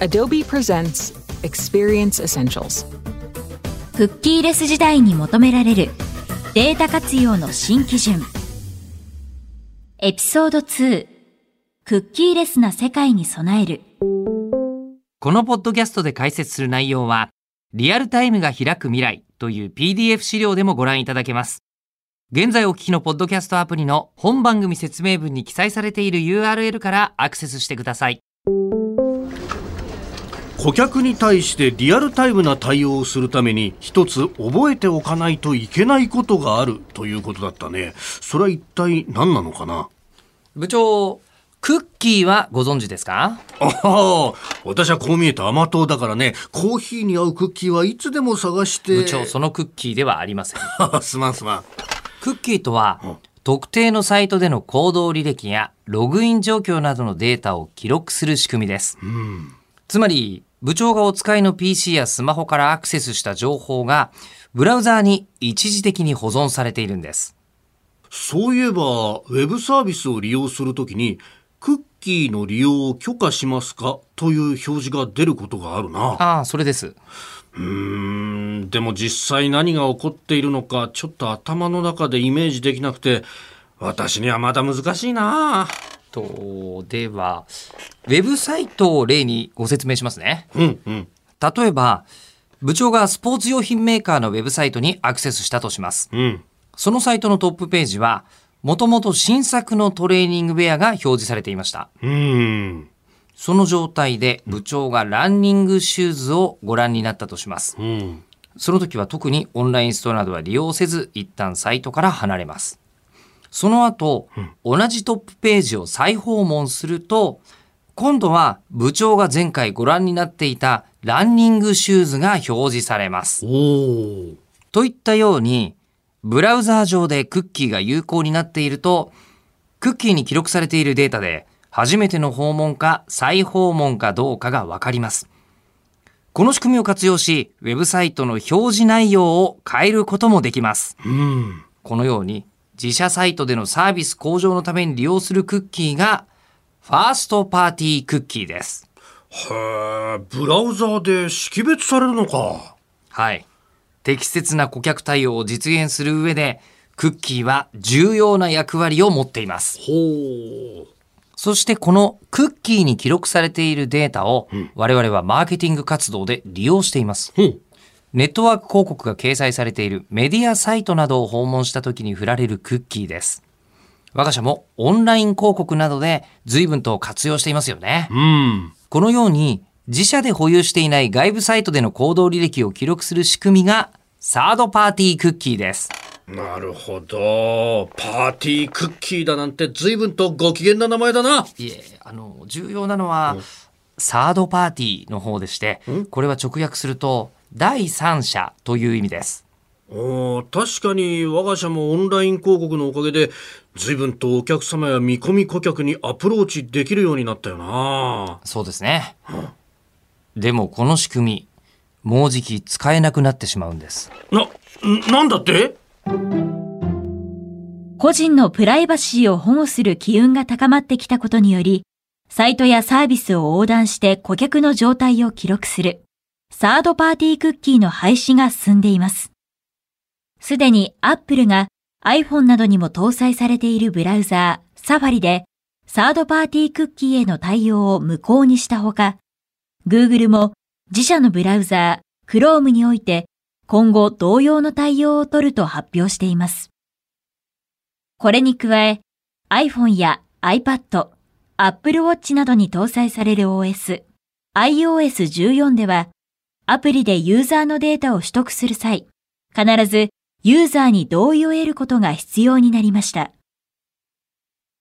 Adobe presents Experience Essentials. クッキーレス時代に求められるデータ活用の新基準。エピソード2クッキーレスな世界に備える。このポッドキャストで解説する内容は、リアルタイムが開く未来という PDF 資料でもご覧いただけます。現在お聞きのポッドキャストアプリの本番組説明文に記載されている URL からアクセスしてください。顧客に対してリアルタイムな対応をするために一つ覚えておかないといけないことがあるということだったね。それは一体何なのかな？部長、クッキーはご存知ですか？ああ、私はこう見えて甘党だからね、コーヒーに合うクッキーはいつでも探して。部長、そのクッキーではありません。すまんすまん。クッキーとは、特定のサイトでの行動履歴やログイン状況などのデータを記録する仕組みです。つまり、部長がお使いの PC やスマホからアクセスした情報が、ブラウザーに一時的に保存されているんです。そういえば、ウェブサービスを利用するときに、クッキーの利用を許可しますか？という表示が出ることがあるな。ああ、それです。うーん、でも実際何が起こっているのか、ちょっと頭の中でイメージできなくて、私にはまだ難しいな。と、では、ウェブサイトを例にご説明しますね。うんうん。例えば、部長がスポーツ用品メーカーのウェブサイトにアクセスしたとします。うん。そのサイトのトップページは、もともと新作のトレーニングウェアが表示されていました。うん。その状態で部長がランニングシューズをご覧になったとします。うん。その時は特にオンラインストアなどは利用せず、一旦サイトから離れます。その後、同じトップページを再訪問すると、今度は部長が前回ご覧になっていたランニングシューズが表示されます。といったように、ブラウザー上でクッキーが有効になっていると、クッキーに記録されているデータで、初めての訪問か再訪問かどうかがわかります。この仕組みを活用し、ウェブサイトの表示内容を変えることもできます。うん。このように、自社サイトでのサービス向上のために利用するクッキーが、ファーストパーティークッキーです。へえ、ブラウザーで識別されるのか。はい。適切な顧客対応を実現する上で、クッキーは重要な役割を持っています。ほう。そしてこのクッキーに記録されているデータを我々はマーケティング活動で利用しています。ほう。ネットワーク広告が掲載されているメディアサイトなどを訪問した時に振られるクッキーです。我が社もオンライン広告などで随分と活用していますよね。うん。このように自社で保有していない外部サイトでの行動履歴を記録する仕組みがサードパーティークッキーです。なるほど。パーティークッキーだなんて随分とご機嫌な名前だな。いえ、あの、重要なのは、サードパーティーの方でして、これは直訳すると、第三者という意味です。おー確かに我が社もオンライン広告のおかげで随分とお客様や見込み顧客にアプローチできるようになったよな。そうですね。でもこの仕組み、もうじき使えなくなってしまうんです。な、んなんだって？個人のプライバシーを保護する機運が高まってきたことにより、サイトやサービスを横断して顧客の状態を記録する、サードパーティークッキーの廃止が進んでいます。すでに Apple が iPhone などにも搭載されているブラウザー、サファリで、サードパーティークッキーへの対応を無効にしたほか、Google も自社のブラウザー、Chrome において、今後同様の対応を取ると発表しています。これに加え、iPhone や iPad、Apple Watch などに搭載される OS、iOS14 では、アプリでユーザーのデータを取得する際、必ずユーザーに同意を得ることが必要になりました。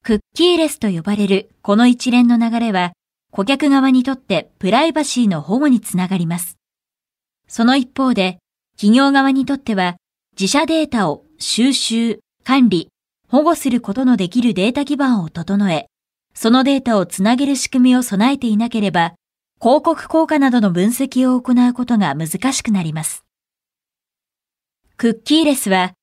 クッキーレスと呼ばれるこの一連の流れは、顧客側にとってプライバシーの保護につながります。その一方で、企業側にとっては、自社データを収集、管理、保護することのできるデータ基盤を整え、そのデータをつなげる仕組みを備えていなければ、広告効果などの分析を行うことが難しくなります。クッキーレスは、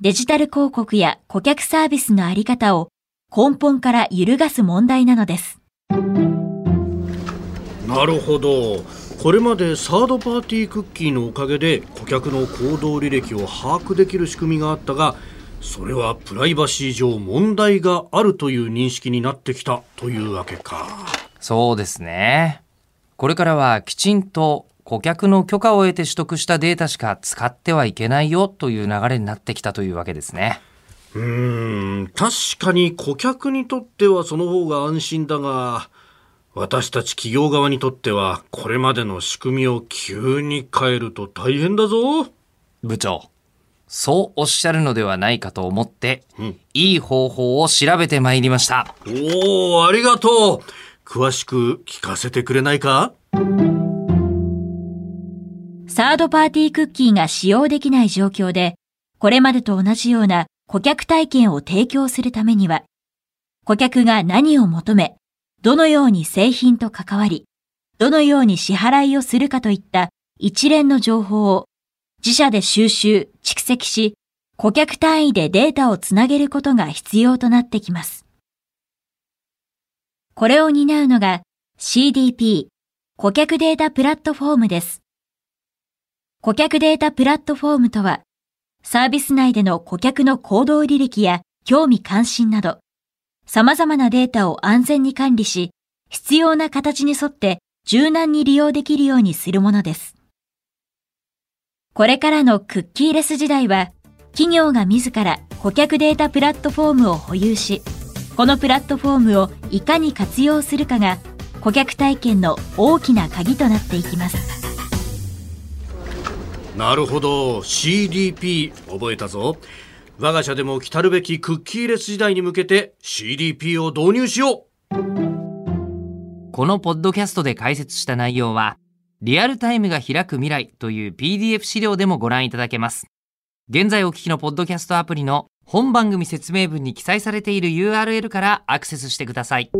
デジタル広告や顧客サービスのあり方を根本から揺るがす問題なのです。なるほどこれまでサードパーティークッキーのおかげで顧客の行動履歴を把握できる仕組みがあったがそれはプライバシー上問題があるという認識になってきたというわけかそうですね。これからはきちんと顧客の許可を得て取得したデータしか使ってはいけないよという流れになってきたというわけですね。うーん確かに顧客にとってはその方が安心だが私たち企業側にとってはこれまでの仕組みを急に変えると大変だぞ部長、そうおっしゃるのではないかと思って、うんいい方法を調べてまいりました。おおありがとう詳しく聞かせてくれないか？サードパーティークッキーが使用できない状況で、これまでと同じような顧客体験を提供するためには、顧客が何を求め、どのように製品と関わり、どのように支払いをするかといった一連の情報を自社で収集、蓄積し、顧客単位でデータをつなげることが必要となってきます。これを担うのが CDP、顧客データプラットフォームです。顧客データプラットフォームとは、サービス内での顧客の行動履歴や興味関心など、様々なデータを安全に管理し、必要な形に沿って柔軟に利用できるようにするものです。これからのクッキーレス時代は、企業が自ら顧客データプラットフォームを保有し、このプラットフォームをいかに活用するかが、顧客体験の大きな鍵となっていきます。なるほど CDP 覚えたぞ我が社でも来たるべきクッキーレス時代に向けて CDP を導入しようこのポッドキャストで解説した内容は、リアルタイムが開く未来という PDF 資料でもご覧いただけます。現在お聞きのポッドキャストアプリの本番組説明文に記載されている URL からアクセスしてください。